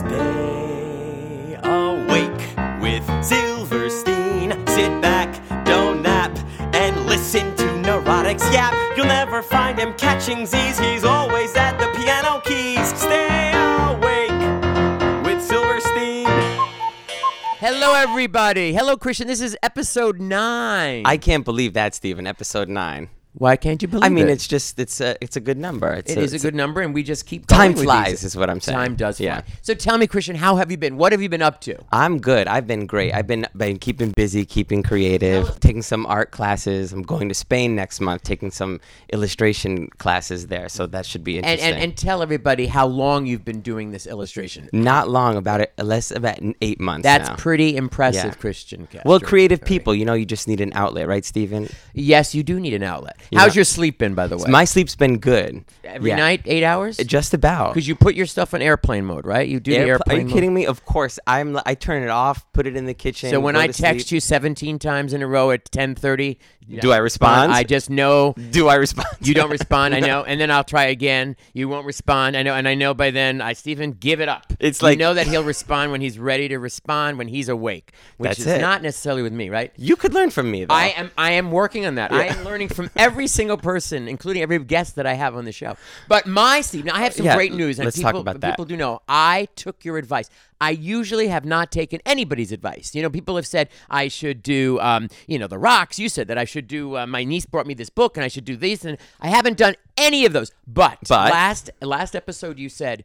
Stay awake with Silverstein. Sit back, don't nap, and listen to neurotics yap. You'll never find him catching Z's. He's always at the piano keys. Stay awake with Silverstein. Hello, everybody. Hello, Christian. This is episode nine. I can't believe that, Stephen. Episode nine. Why can't you believe I mean, it? it's just it's a it's a good number. It's It is a it's good number, and we just keep Time going with flies these. is what I'm saying. Time does fly. Yeah. So tell me, Christian, how have you been? What have you been up to? I'm good. I've been great. I've been been keeping busy, keeping creative, taking some art classes. I'm going to Spain next month, taking some illustration classes there. So that should be And, interesting. and and tell everybody how long you've been doing this illustration. not long about it, less about eight months. That's now. pretty impressive, Yeah. Christian. well. Castro. Creative people, you know, you just need an outlet, right, Stephen? Yes, you do need an outlet. How's know- your sleep been, by the way? My sleep's been good. Every Yeah. night, eight hours. Uh, just about. Because you put your stuff on airplane mode, right? You do the Airpl- airplane Are you mode. kidding me? Of course. I'm. I turn it off, put it in the kitchen. So when I text sleep. you 17 times in a row at 10:30, Do I respond? I just know do I respond? you don't respond. I know, and then I'll try again. You won't respond. I know, and I know by then, I Stephen, give it up. It's you like- know that he'll respond when he's ready to respond when he's awake, which That's is it. not necessarily with me, right? You could learn from me, though. I am I am working on that. I am learning from every single person, including every guest that I have on the show. But my Steve, now I have some Yeah, great news, and let's people, talk about that. people do know I took your advice. I usually have not taken anybody's advice. You know, people have said I should do, um, you know, the rocks. You said that I should do. Uh, my niece brought me this book, and I should do these, and I haven't done any of those. But, But- last last episode, you said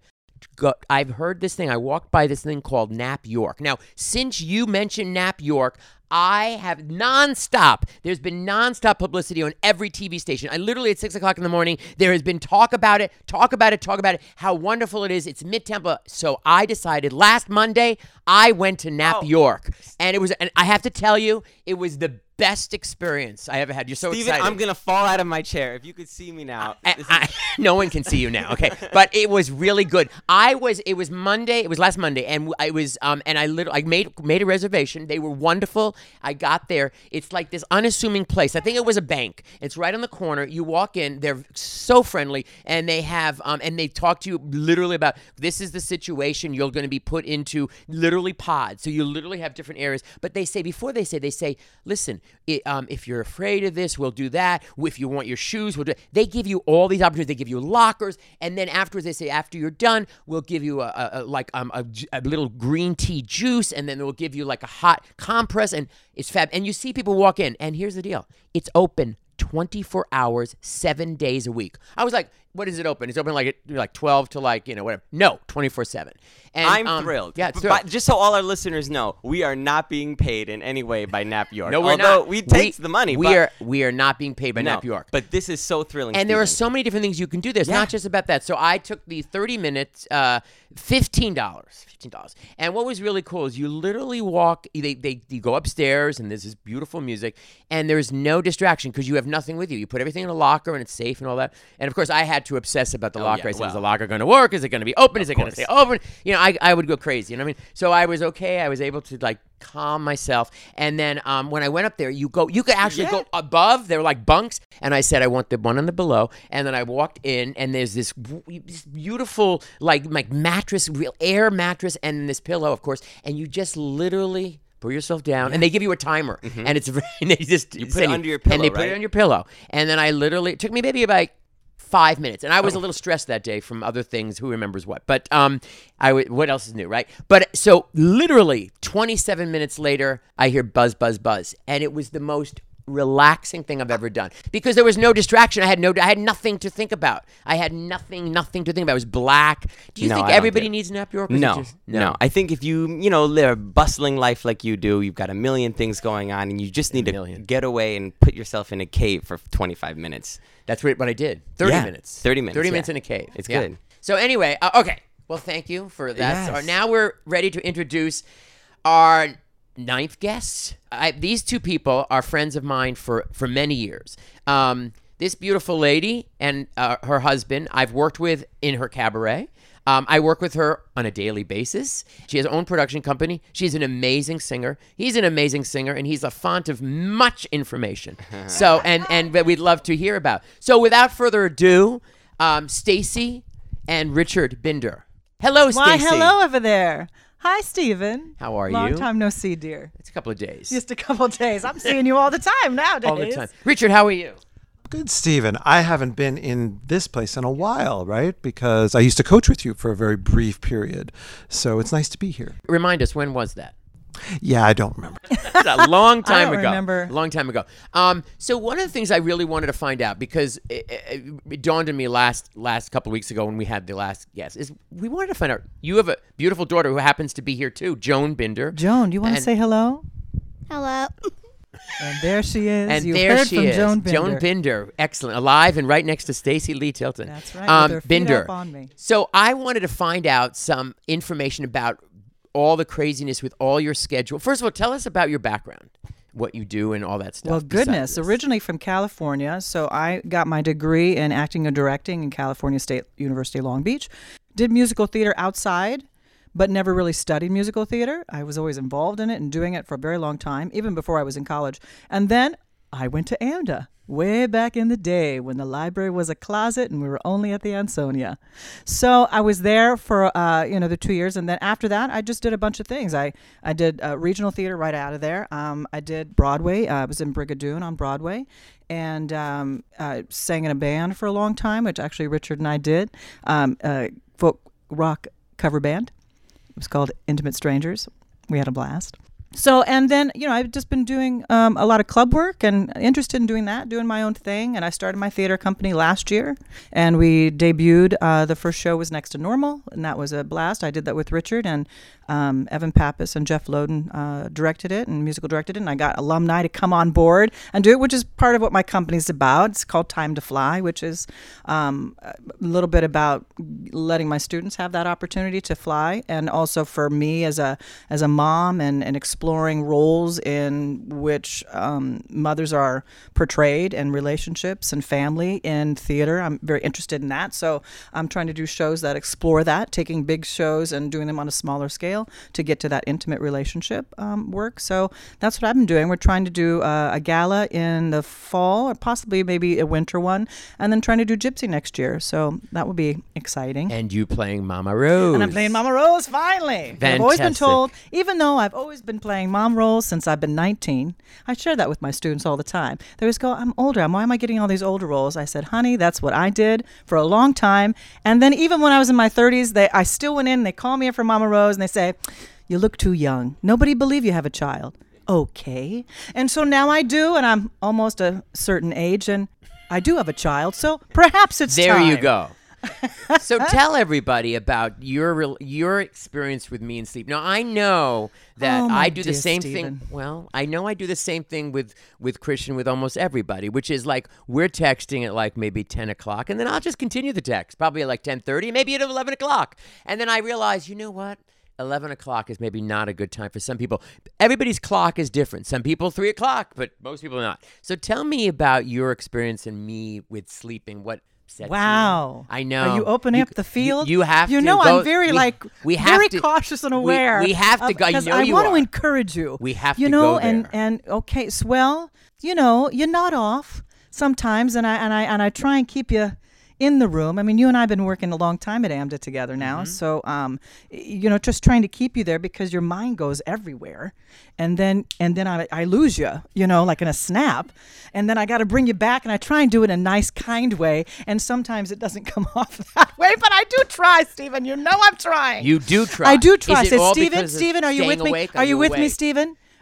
go, I've heard this thing. I walked by this thing called Nap York. Now, since you mentioned Nap York, I have nonstop. There's been nonstop publicity on every TV station. I literally at six o'clock in the morning. There has been talk about it, talk about it, talk about it. How wonderful it is. It's mid Tampa. So I decided last Monday I went to Nap York, and it was. And I have to tell you, it was the best experience I ever had. You're so Stephen, excited. I'm gonna fall out of my chair. If you could see me now. I- This is- no one can see you now. Okay, but it was really good. I was. It was Monday. It was last Monday, and I was. Um, and I literally, I made made a reservation. They were wonderful. I got there. It's like this unassuming place. I think it was a bank. It's right on the corner. You walk in. They're so friendly, and they have. Um, and they talk to you literally about this is the situation. You're going to be put into literally pods. So you literally have different areas. But they say before they say they say, listen, i um, if you're afraid of this, we'll do that. If you want your shoes, we'll do. They give you all these opportunities. They give you lockers, and then afterwards they say after you're done, we'll give you a, a, a like um, a, a little green tea juice, and then we'll give you like a hot compress, and it's fab. And you see people walk in, and here's the deal: it's open 24 hours, seven days a week. I was like, what is it open? It's open like at like 12 to like you know whatever. No, 24 seven. And I'm um, thrilled. Yeah, thrilled. but just so all our listeners know, we are not being paid in any way by Nap York. No, we're Although not. We take the money. We are we are not being paid by no, Nap York. But this is so thrilling. and there are so many different things you can do. There's Yeah. not just about that. So I took the 30 minutes, uh, fifteen dollars, fifteen dollars. And what was really cool is you literally walk. They, they you go upstairs and there's this beautiful music, and there's no distraction because you have nothing with you. You put everything in a locker and it's safe and all that. And of course, I had to obsess about the locker. Oh, yeah, I said, is the well. locker going to work? Is it going to be open? Is it going to stay open? You know, I, I would go crazy. You know what I mean? So I was okay. I was able to like calm myself. And then um, when I went up there, you go, you could actually Yeah. go above. They were like bunks, and I said I want the one on the below. And then I walked in, and there's this, this beautiful like like mattress, real air mattress, and this pillow, of course. And you just literally. Put yourself down, and they give you a timer, and it's and they just Mm-hmm. You put it under your pillow, and they pillow, put it on your pillow, and then I literally it took me maybe about five minutes, and I was a little stressed that day from other things. Who remembers what? But um, I w- what else is new, right? But so literally 27 minutes later, I hear buzz, buzz, buzz, and it was the most relaxing thing I've ever done because there was no distraction. I had no, I had nothing to think about. I had nothing, nothing to think about. It was black. Do you No, think I everybody needs Nap York? or is it No, just- no, I think if you, you know, live a bustling life like you do, you've got a million things going on, and you just need to get away and put yourself in a cave for 25 minutes. That's what I did. 30 Yeah, minutes. 30 minutes, 30 yeah. minutes in a cave. It's Yeah. good. So anyway, uh, okay. Well, thank you for that. So now we're ready to introduce our ninth guest. I, these two people are friends of mine for for many years. Um, this beautiful lady and uh, her husband, I've worked with in her cabaret. Um, I work with her on a daily basis. She has her own production company. She's an amazing singer. He's an amazing singer, and he's a font of much information. So, and and that we'd love to hear about. So, without further ado, um, Stacy and Richard Binder. Hello, Stacy. Why, hello over there. Hi, Stephen. How are Long you? Long time no see, dear. It's a couple of days. Just a couple of days. I'm seeing you all the time nowadays. all the time. Richard, how are you? Good, Stephen. I haven't been in this place in a while, right? Because I used to coach with you for a very brief period. So it's nice to be here. Remind us, when was that? Yeah, I don't remember. It's a long time don't ago. remember. A long time ago. Um, so one of the things I really wanted to find out because it, it, it dawned on me last last couple of weeks ago when we had the last guest is we wanted to find out. You have a beautiful daughter who happens to be here too, Joan Binder. Joan, do you want to say hello? Hello. And there she is. And you there heard she from is, Joan Binder. Joan Binder, excellent, alive and right next to Stacy Lee Tilton. That's right, with Um, her feet Binder. up on me. So I wanted to find out some information about all the craziness with all your schedule. First of all, tell us about your background, what you do, and all that stuff. Well, goodness. Originally from California, so I got my degree in acting and directing in California State University Long Beach. Did musical theater outside, but never really studied musical theater. I was always involved in it and doing it for a very long time, even before I was in college. And then I went to AMDA way back in the day when the library was a closet and we were only at the Ansonia. So I was there for uh, you know the two years, and then after that, I just did a bunch of things. I I did uh, regional theater right out of there. Um, I did Broadway. Uh, I was in Brigadoon on Broadway, and um, uh, sang in a band for a long time, which actually Richard and I did. Um, uh, folk rock cover band. It was called Intimate Strangers. We had a blast. So, and then, you know, I've just been doing um, a lot of club work and interested in doing that, doing my own thing. And I started my theater company last year and we debuted. Uh, the first show was Next to Normal, and that was a blast. I did that with Richard and um, Evan Pappas and Jeff Loden uh, directed it and musical directed it. And I got alumni to come on board and do it, which is part of what my company's about. It's called Time to Fly, which is um, a little bit about letting my students have that opportunity to fly, and also for me as a as a mom and, and exploring roles in which um, mothers are portrayed and relationships and family in theater. I'm very interested in that, so I'm trying to do shows that explore that, taking big shows and doing them on a smaller scale to get to that intimate relationship um, work. So that's what I've been doing. We're trying to do uh, a gala in the fall, or possibly maybe a winter one, and then trying to do Gypsy next year. So that will be exciting. and you playing Mama Rose. And I'm playing Mama Rose finally. I've always been told, even though I've always been playing mom roles since I've been 19, I share that with my students all the time. They always go, I'm older. I'm- Why am I getting all these older roles? I said, honey, that's what I did for a long time. And then even when I was in my 30s, they, I still went in, they call me in for Mama Rose, and they say, you look too young. Nobody believe you have a child. Okay. And so now I do, and I'm almost a certain age, and I do have a child. So perhaps it's There you go. So tell everybody about your your experience with me and sleep. Now I know that Oh, I do the same Stephen. thing. Well, I know I do the same thing with with Christian with almost everybody, which is like we're texting at like maybe ten o'clock, and then I'll just continue the text probably at like ten thirty, maybe at eleven o'clock, and then I realize, you know what? 11 o'clock is maybe not a good time for some people. Everybody's clock is different. Some people 3 o'clock, but most people not. So tell me about your experience and me with sleeping. What upsets you? Wow. I know. Are you opening You- up the field? You, have You to. know, go- I'm very we- like we have very to- cautious and aware. We, have to of- go. You 'cause know I you want are. to encourage you. We have you to know, go and and okay, so, well, you know, you're not off sometimes, and I and I and I try and keep you in the room. I mean, you and I have been working a long time at AMDA together now, Mm-hmm. so um, you know, just trying to keep you there because your mind goes everywhere, and then and then I, I lose you, you know, like in a snap, and then I got to bring you back, and I try and do it in a nice, kind way, and sometimes it doesn't come off that way, but I do try, Stephen. You know, I'm trying. You do try. I do try. Is Say, Stephen, Stephen, are you with me? awake? Are you with me, awake?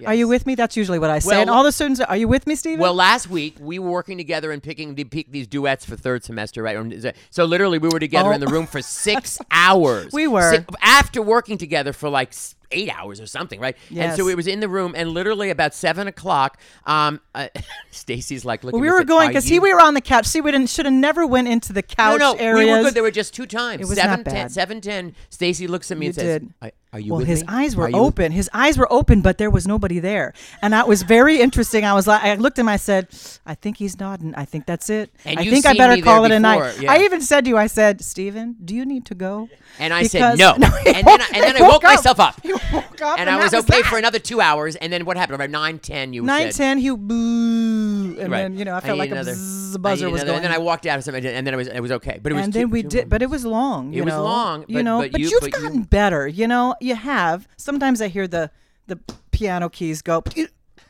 Stephen? Are you with me? That's usually what I say. Well, and all the students, are you with me, Stephen? Well, last week we were working together and picking the, pick these duets for third semester, right? So literally, we were together Oh. in the room for six hours. We were. Si- after working together for like eight hours or something, right? Yes. And so Yes. it was in the room, and literally about seven o'clock, um, uh, Stacy's like looking. we at were said, going because see, we were on the couch. See, we didn't should have never went into the couch no, no, areas. we were good. There were just two times. It was seven not ten. bad. Seven ten. Stacy looks at me You and says, did. "I- Are you well, with his me? eyes were Are you- open. His eyes were open, but there was nobody there, and that was very interesting. I was like, I looked at him. I said, "I think he's nodding. I think that's it. And I think I better call there it a night." yeah. I even said to you, "I said, Stephen, do you need to go?" And I said no. No, he and then, I, and then he I woke woke up. myself up. He woke up, and and I was was okay that. for another two hours. And then what happened? About nine ten, you Nine said. ten, he boo, and Right. then you know I felt need like a another- bzz, I buzzer was another- going. And then I walked out or something, and then it was it was okay. But it was and then we did, long. but it was long. It you was know, long, you but- know. but you- you've gotten better. You know, you have. Sometimes I hear the the piano keys go.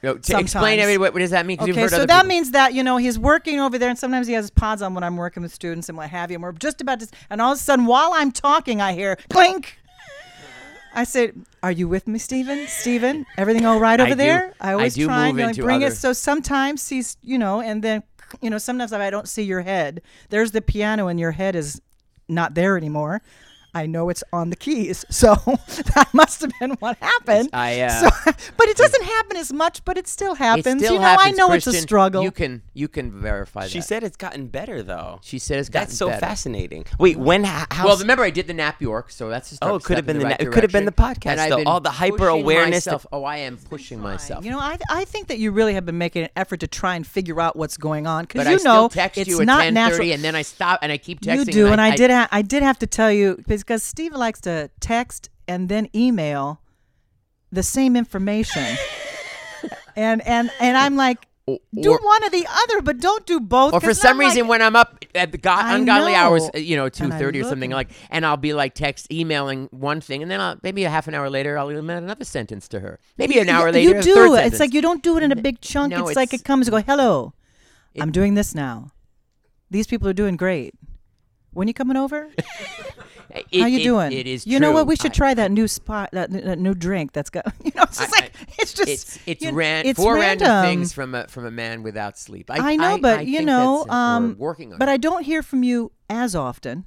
No, to explain every what, what does that mean? Okay, so that people- means that you know he's working over there, and sometimes he has his pods on when I'm working with students and what have you. And we're just about to, and all of a sudden, while I'm talking, I hear clink. I said, "Are you with me, Stephen? Stephen, everything all right over do- there?" I I always do try and like, bring other- it. So sometimes he's, you know, and then, you know, sometimes if I don't see your head, there's the piano, and your head is not there anymore. I know it's on the keys, so that must have been what happened. I, uh, so, but it doesn't happen as much, but it still happens. It still you know, happens, I know it's a struggle. You can you can verify that. She that. said it's gotten better though. she said it's gotten That's so better. fascinating. Wait, when? How? how Well, remember I did the Nap York, so that's a Oh, it could have been the right na- it could have been the podcast, And though. been All the hyper-awareness that- myself- Oh, I am pushing myself. You know, I, I think that you really have been making an effort to try and figure out what's going on because you I know still text it's you at not natural. and then I stop and I keep texting. you do, and I, I did. Ha- I did have to tell you because Steve likes to text and then email the same information, and and and I'm like, Or- do or- one or the other, but don't do both. Or for 'cause some I'm like- reason, when I'm up at the go- ungodly hours, know. uh, you know, two And I thirty or something like, and I'll be like text emailing one thing, and then I'll, maybe a half an hour later, I'll email another sentence to her. Maybe an hour Yeah, later, you a do. third It's like you don't do it in a big chunk. No, it's, like it comes and go, hello, It- I'm doing this now. These people are doing great. When you coming over? It- How you it- doing? It is. You know what? We should I- try that new spot, that, that new drink. That's got. You know, it's just I- like it's just. It's it's, ran- it's four random random. things from a from a man without sleep. I, I know, but I you know, um, working on. but it. I don't hear from you as often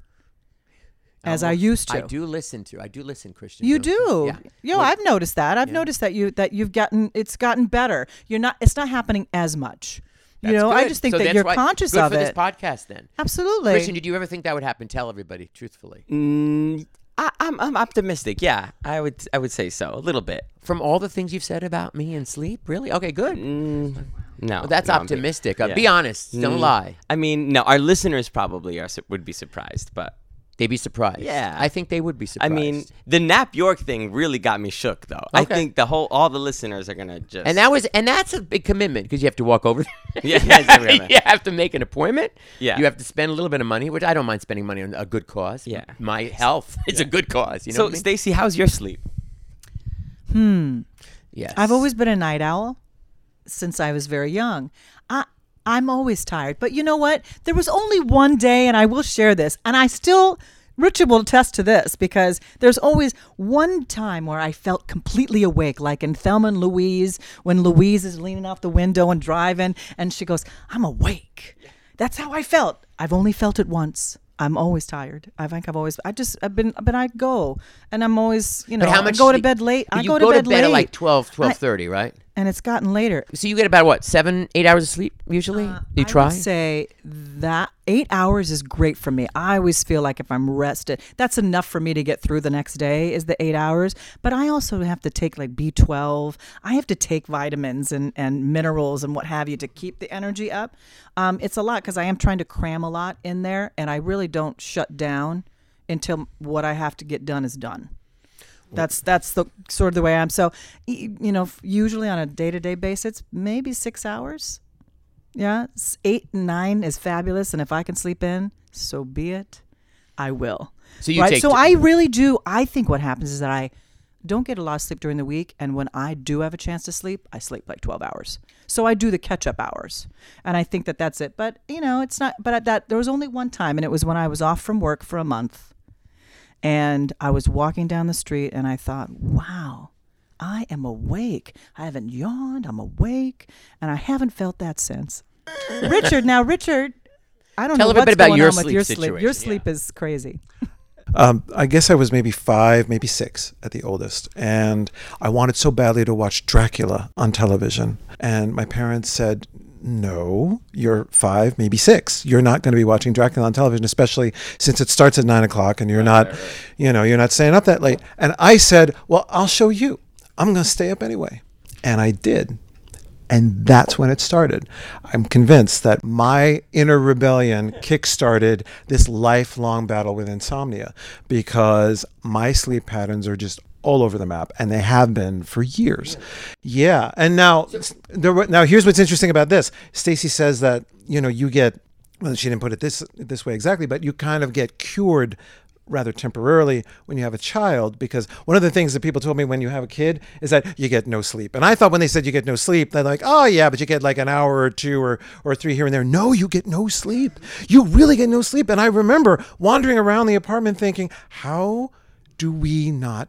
as I used to. I do listen to. I do listen, Christian. You do. Yeah. Yo, Well, I've noticed that. I've yeah. noticed that you that you've gotten it's gotten better. You're not. It's not happening as much. You that's know, I just think So that you're why- conscious good of for it. this podcast. Then, Absolutely. Christian, did you ever think that would happen? Tell everybody truthfully. Mm, I, I'm I'm optimistic. Yeah, I would I would say so a little bit. From all the things you've said about me and sleep, really? Okay, good. Mm, no, Well, that's no, I'm being- optimistic. Uh. Be honest. Don't Mm, lie. I mean, no, our listeners probably are would be surprised, but They'd be surprised. Yeah. I think they would be surprised. I mean, the Nap York thing really got me shook, though. I think the whole all the listeners are gonna just and that was and that's a big commitment because you have to walk over. Yeah, yeah, yeah. you have to make an appointment. Yeah. you have to spend a little bit of money, which I don't mind spending money on a good cause. Yeah. my health is a good cause. You know. so, what I mean? Stacy, how's your sleep? Hmm. Yes, I've always been a night owl since I was very young. I'm always tired. But you know what? There was only one day and I will share this and I still Richard will attest to this because there's always one time where I felt completely awake, like in Thelma and Louise, when Louise is leaning off the window and driving, and she goes, I'm awake. That's how I felt. I've only felt it once. I'm always tired. I think I've always, I just, I've been, but I go and I'm always, you know, But how much I go to bed late. I you go to bed late. at like 12, 12.30, right? And it's gotten later. So you get about what seven, eight hours of sleep usually? you Uh, I try. would say that eight hours is great for me. I always feel like if I'm rested, that's enough for me to get through the next day. Is the eight hours? But I also have to take like B12. I have to take vitamins and and minerals and what have you to keep the energy up. Um, it's a lot because I am trying to cram a lot in there, and I really don't shut down until what I have to get done is done. That's that's the sort of the way I am. So, you know, usually on a day to day basis, maybe six hours. Yeah, eight and nine is fabulous, and if I can sleep in, so be it. I will. So you right? take So t- I really do. I think what happens is that I don't get a lot of sleep during the week, and when I do have a chance to sleep, I sleep like twelve hours. So I do the catch up hours, and I think that that's it. But you know, it's not. But at that there was only one time, and it was when I was off from work for a month, and I was walking down the street, and I thought, wow. I am awake. I haven't yawned. I'm awake, and I haven't felt that since. Richard, now Richard, I don't Tell know everybody what's about going your on with sleep your sleep. Your situation, sleep is crazy. Um, I guess I was maybe five, maybe six at the oldest. And I wanted so badly to watch Dracula on television. And my parents said, no, you're five, maybe six. You're not going to be watching Dracula on television, especially since it starts at nine o'clock and you're not, you know, you're not staying up that late. And I said, well, I'll show you. I'm going to stay up anyway. And I did. And that's when it started. I'm convinced that my inner rebellion kickstarted this lifelong battle with insomnia because my sleep patterns are just all over the map and they have been for years. Yeah. And now there were, now here's what's interesting about this. Stacy says that, you know, you get well, she didn't put it this this way exactly, but you kind of get cured rather temporarily when you have a child because one of the things that people told me when you have a kid is that you get no sleep and i thought when they said you get no sleep they're like oh yeah but you get like an hour or two or, or three here and there no you get no sleep you really get no sleep and i remember wandering around the apartment thinking how do we not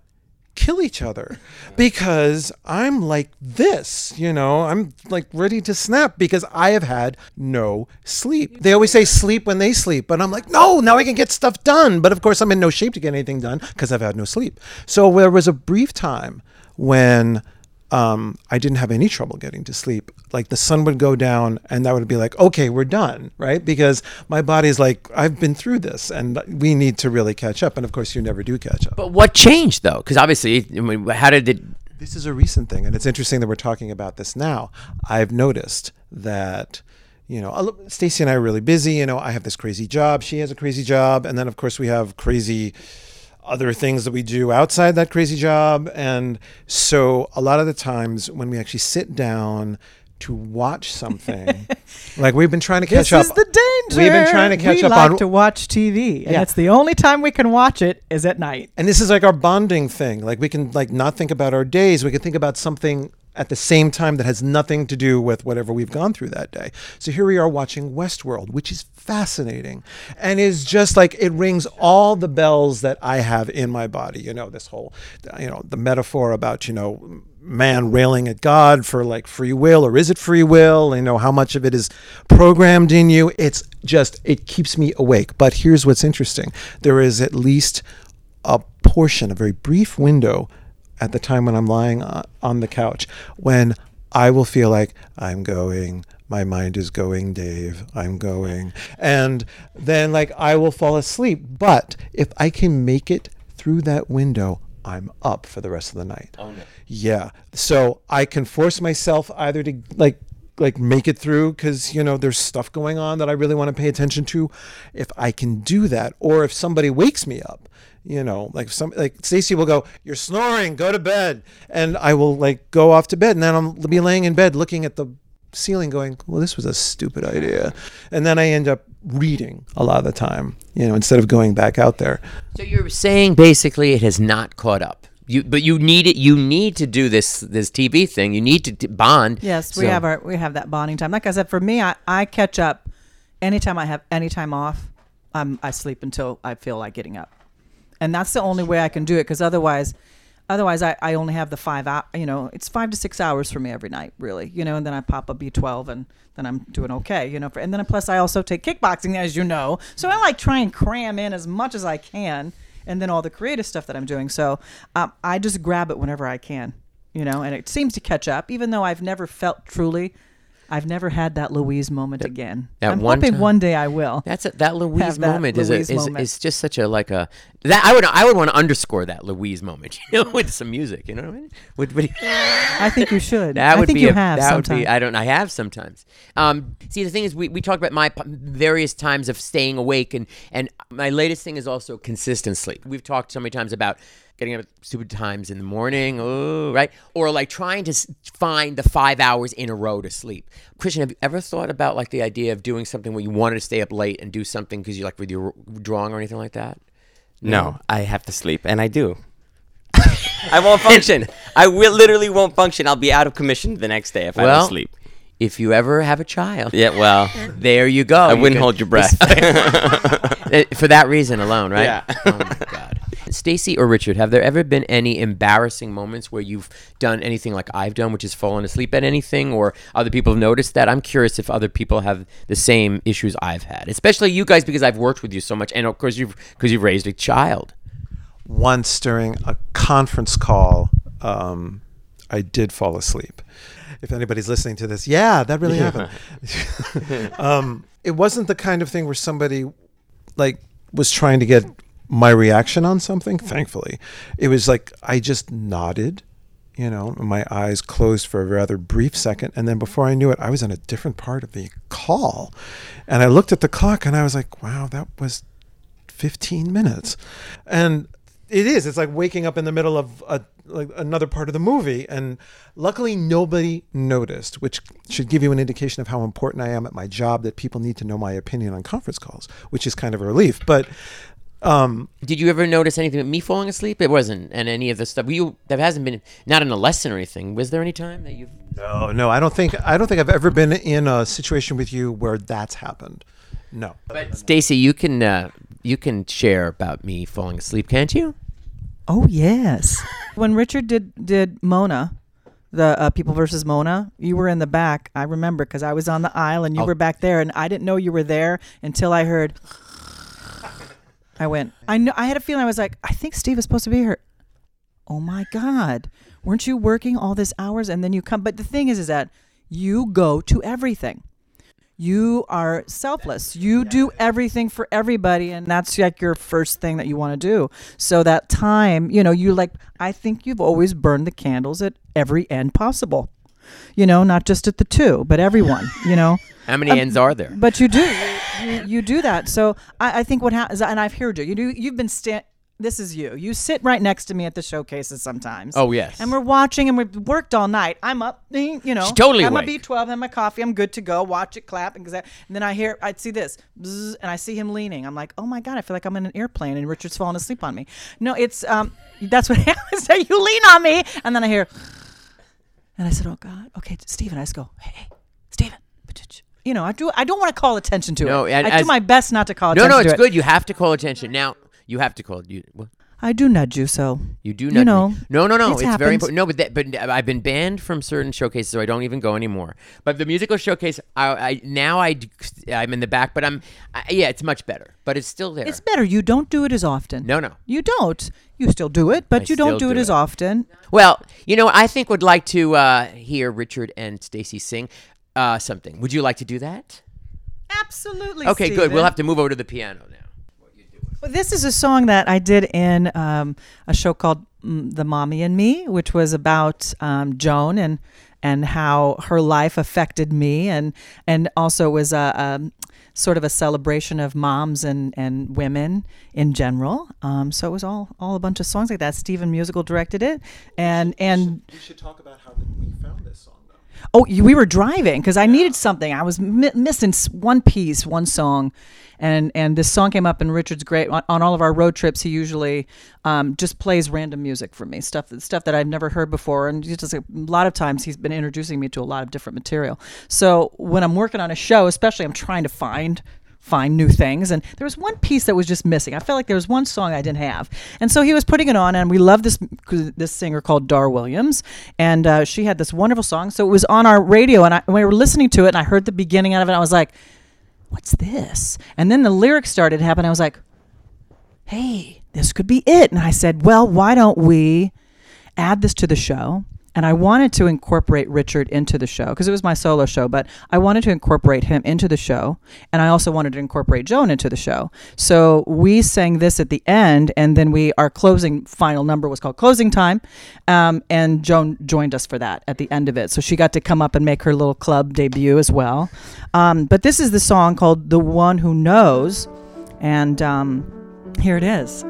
kill each other because I'm like this, you know, I'm like ready to snap because I have had no sleep. They always say sleep when they sleep, but I'm like, no, now I can get stuff done. But of course, I'm in no shape to get anything done because I've had no sleep. So there was a brief time when um, I didn't have any trouble getting to sleep. Like the sun would go down, and that would be like, okay, we're done, right? Because my body's like, I've been through this, and we need to really catch up. And of course, you never do catch up. But what changed though? Because obviously, I mean, how did it? This is a recent thing, and it's interesting that we're talking about this now. I've noticed that you know, Stacy and I are really busy. You know, I have this crazy job. She has a crazy job, and then of course we have crazy other things that we do outside that crazy job. And so a lot of the times when we actually sit down to watch something, like we've been trying to catch this up. is the danger. We've been trying to catch we up like on. to watch TV, and Yeah. it's the only time we can watch it is at night. and this is like our bonding thing. Like we can like not think about our days. We can think about something at the same time that has nothing to do with whatever we've gone through that day. So here we are watching Westworld, which is fascinating and is just like it rings all the bells that I have in my body. You know, this whole you know, the metaphor about, you know, man railing at God for like free will or is it free will? You know, how much of it is programmed in you? It's just it keeps me awake. But here's what's interesting. There is at least a portion, a very brief window at the time when I'm lying on, the couch when I will feel like I'm going, my mind is going, Dave, I'm going. And then like I will fall asleep. But if I can make it through that window, I'm up for the rest of the night. Oh no. Yeah. So I can force myself either to like like make it through because you know there's stuff going on that I really want to pay attention to. If I can do that, or if somebody wakes me up, you know, like some like Stacy will go, "You're snoring, go to bed," and I will like go off to bed, and then I'll be laying in bed looking at the ceiling, going, "Well, this was a stupid idea," and then I end up reading a lot of the time, you know, instead of going back out there. So you're saying basically it has not caught up. You, but you need it. You need to do this this TV thing. You need to t- bond. Yes, we So- have our we have that bonding time. Like I said, for me, I, I catch up anytime I have any time off. I'm I sleep until I feel like getting up, and that's the only way I can do it. Because otherwise, otherwise I, I only have the five out. You know, it's five to six hours for me every night, really. You know, and then I pop a B12, and then I'm doing okay. You know, for, and then plus I also take kickboxing, as you know. So I like try and cram in as much as I can, and then all the creative stuff that I'm doing. So um, I just grab it whenever I can you know, and it seems to catch up, even though I've never felt truly, I've never had that Louise moment again. that I'm one hoping time- one day I will. That's a, that Louise that moment is a, is moment. is just such a like a that I would I would want to underscore that Louise moment, you know, with some music, you know what I mean? With, with I think you should. That I would think be you a, have that would be I don't I have sometimes. Um, see the thing is we, we talked about my various times of staying awake and and my latest thing is also consistent sleep. We've talked so many times about getting up at stupid times in the morning, oh right, or like trying to find the five hours in a row to sleep. Christian, have you ever thought about like the idea of doing something where you wanted to stay up late and do something because you like with your drawing or anything like that? No, I have to sleep, and I do. I won't function. I will literally won't function. I'll be out of commission the next day if I Well, don't sleep. If you ever have a child, Yeah, well, there you go. I You wouldn't hold your breath. For that reason alone, right? Yeah. oh my god. Stacy or Richard, have there ever been any embarrassing moments where you've done anything like I've done, which is fallen asleep at anything, or other people have noticed that? I'm curious if other people have the same issues I've had, especially you guys because I've worked with you so much, and of course you've because you've raised a child. once during a conference call um, I did fall asleep. If anybody's listening to this, yeah, that really happened. um, it wasn't the kind of thing where somebody like was trying to get my reaction on something. Thankfully, it was like I just nodded, you know, my eyes closed for a rather brief second, and then before I knew it, I was in a different part of the call, and I looked at the clock and I was like, "Wow, that was 15 minutes," and it is. It's like waking up in the middle of a like another part of the movie, and luckily nobody noticed, which should give you an indication of how important I am at my job. That people need to know my opinion on conference calls, which is kind of a relief. But um, Did you ever notice anything with me falling asleep? It wasn't, and any of the stuff. You that hasn't been not in a lesson or anything. Was there any time that you've? no, no, I don't think I don't think I've ever been in a situation with you where that's happened. No, But Stacy, you can uh, you can share about me falling asleep, can't you? Oh yes. when Richard did did Mona, the uh, People versus Mona, you were in the back. I remember because I was on the aisle and you Oh. were back there, and I didn't know you were there until I heard. I went. I know. I had a feeling. I was like, I think Steve is supposed to be here. Oh my God! Weren't you working all these hours and then you come? But the thing is, is that you go to everything. You are selfless. You do everything for everybody, and that's like your first thing that you want to do. So that time, you know, you like. I think you've always burned the candles at every end possible. You know, not just at the two, but everyone. You know. How many Um, ends are there? But you do, you, you, do that. So I, I think what happens, and I've heard you. You do. You've been stand. This is you. You sit right next to me at the showcases sometimes. Oh, yes. And we're watching, and we've worked all night. I'm up, you know. She's totally my awake. B12, and my coffee. I'm good to go. Watch it clap, and, and then I hear, I see this, and I see him leaning. I'm like, oh my god, I feel like I'm in an airplane, and Richard's falling asleep on me. No, it's um, that's what happens. So you lean on me, and then I hear, and I said, oh god, okay, Steven. I just go, hey. You know, I do. I don't want to call attention to No, it. and I do my best not to call No, attention. no, to it's it. good. You have to call attention. Now you have to call you. I do nudge you, so You do You not. know, no, no, no. it It's very important. No, but that, but I've been banned from certain showcases, so I don't even go anymore. But the musical showcase, I, I now I I'm in the back, but I'm I, yeah, it's much better, but it's still there. it's better. You don't do it as often. no, no. You don't. You still do it, but I you don't still do it do as often. Well, you know, I think would like to uh, hear Richard and Stacy sing uh, something. Would you like to do that? Absolutely. Okay, good. We'll have to move over to the piano now. Well, this is a song that I did in um, a show called mm, "The Mommy and Me," which was about um, Joan and and how her life affected me, and and also was a, um sort of a celebration of moms and and women in general. Um, so it was all all a bunch of songs like that. Stephen Musical directed it, and and we should talk about how we found this song, though. Oh, we were driving because I needed something. I was mi- missing one piece, one song, and and this song came up. And Richard's great on, on all of our road trips. He usually um, just plays random music for me, stuff that stuff that I've never heard before. And just a lot of times he's been introducing me to a lot of different material. So when I'm working on a show, especially, I'm trying to find find new things. And there was one piece that was just missing. I felt like there was one song i didn't have. And so he was putting it on and we love this this singer called dar williams. And uh, she had this wonderful song. So it was on our radio and I, we were listening to it and i heard the beginning out of it i was like what's this? And then the lyrics started happening i was like hey this could be it. And i said well why don't we add this to the show and I wanted to incorporate Richard into the show because it was my solo show, but I wanted to incorporate him into the show. And I also wanted to incorporate Joan into the show. So we sang this at the end, and then we our closing final number was called Closing Time. Um, and Joan joined us for that at the end of it. So she got to come up and make her little club debut as well. Um, but this is the song called The One Who Knows. And um, here it is.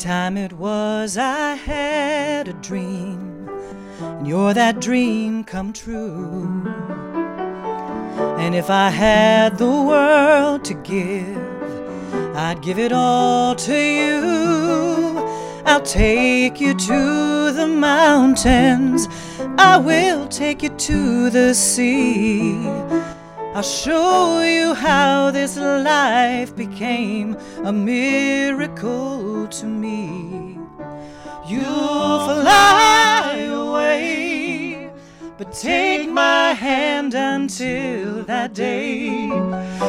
Time it was I had a dream, and you're that dream come true. And if I had the world to give, I'd give it all to you. I'll take you to the mountains, I will take you to the sea. I'll show you how this life became a miracle to me. You'll fly away, but take my hand until that day.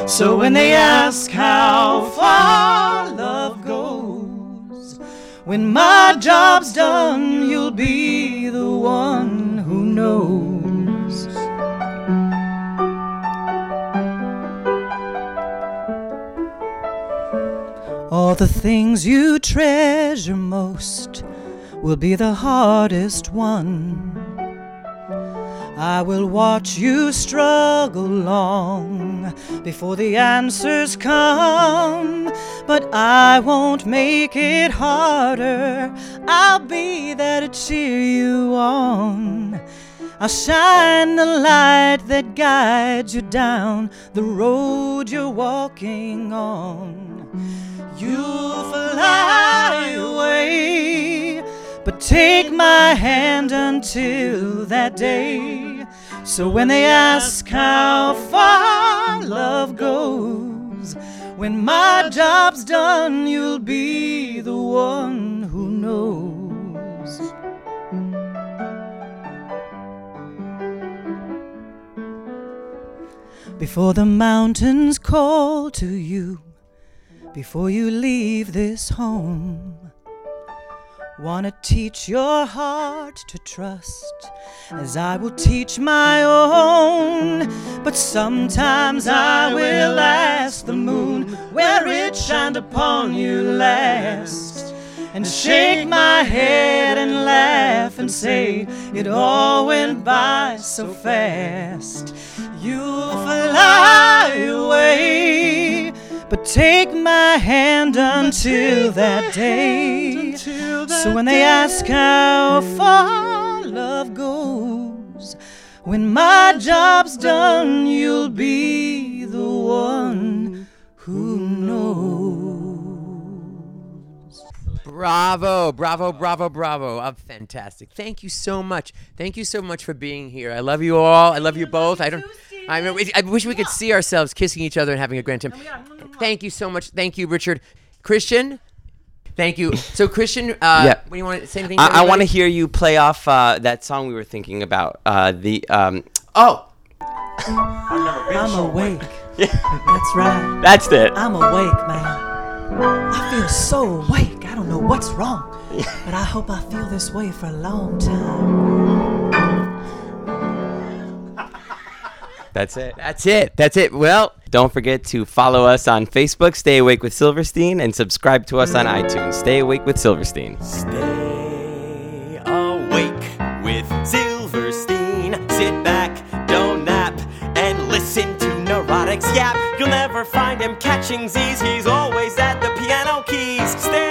So when they ask how far love goes, When my job's done, you'll be the one who knows. All the things you treasure most will be the hardest one. I will watch you struggle long before the answers come. But I won't make it harder. I'll be there to cheer you on. I'll shine the light that guides you down the road you're walking on. You'll fly away, but take my hand until that day. So when they ask how far love goes, when my job's done, you'll be the one who knows. Before the mountains call to you, before you leave this home. Wanna teach your heart to trust as I will teach my own. But sometimes I will ask the moon where it shined upon you last. And shake my head and laugh and say it all went by so fast. You'll fly away. But take my hand until that day. So when they ask how far love goes, when my job's done, you'll be the one who knows. Bravo, bravo, bravo, bravo. I'm fantastic. Thank you so much. Thank you so much for being here. I love you all. I love you both. I don't. I mean, I wish we could see ourselves kissing each other and having a grand time. Thank you so much. Thank you, Richard. Christian, thank you. So, Christian, uh, Yeah. when you want to say anything? to I, I want to hear you play off uh, that song we were thinking about. Uh, the um, Oh, I'm awake. That's right. that's it. I'm awake, man. I feel so awake. I don't know what's wrong, but I hope I feel this way for a long time. That's it. that's it. That's it. Well, Don't forget to follow us on Facebook, Stay Awake with Silverstein, and subscribe to us on iTunes, Stay Awake with Silverstein. Stay awake with Silverstein. Sit back, don't nap, and listen to Neurotics yap. You'll never find him catching Z's. He's always at the piano keys. Stay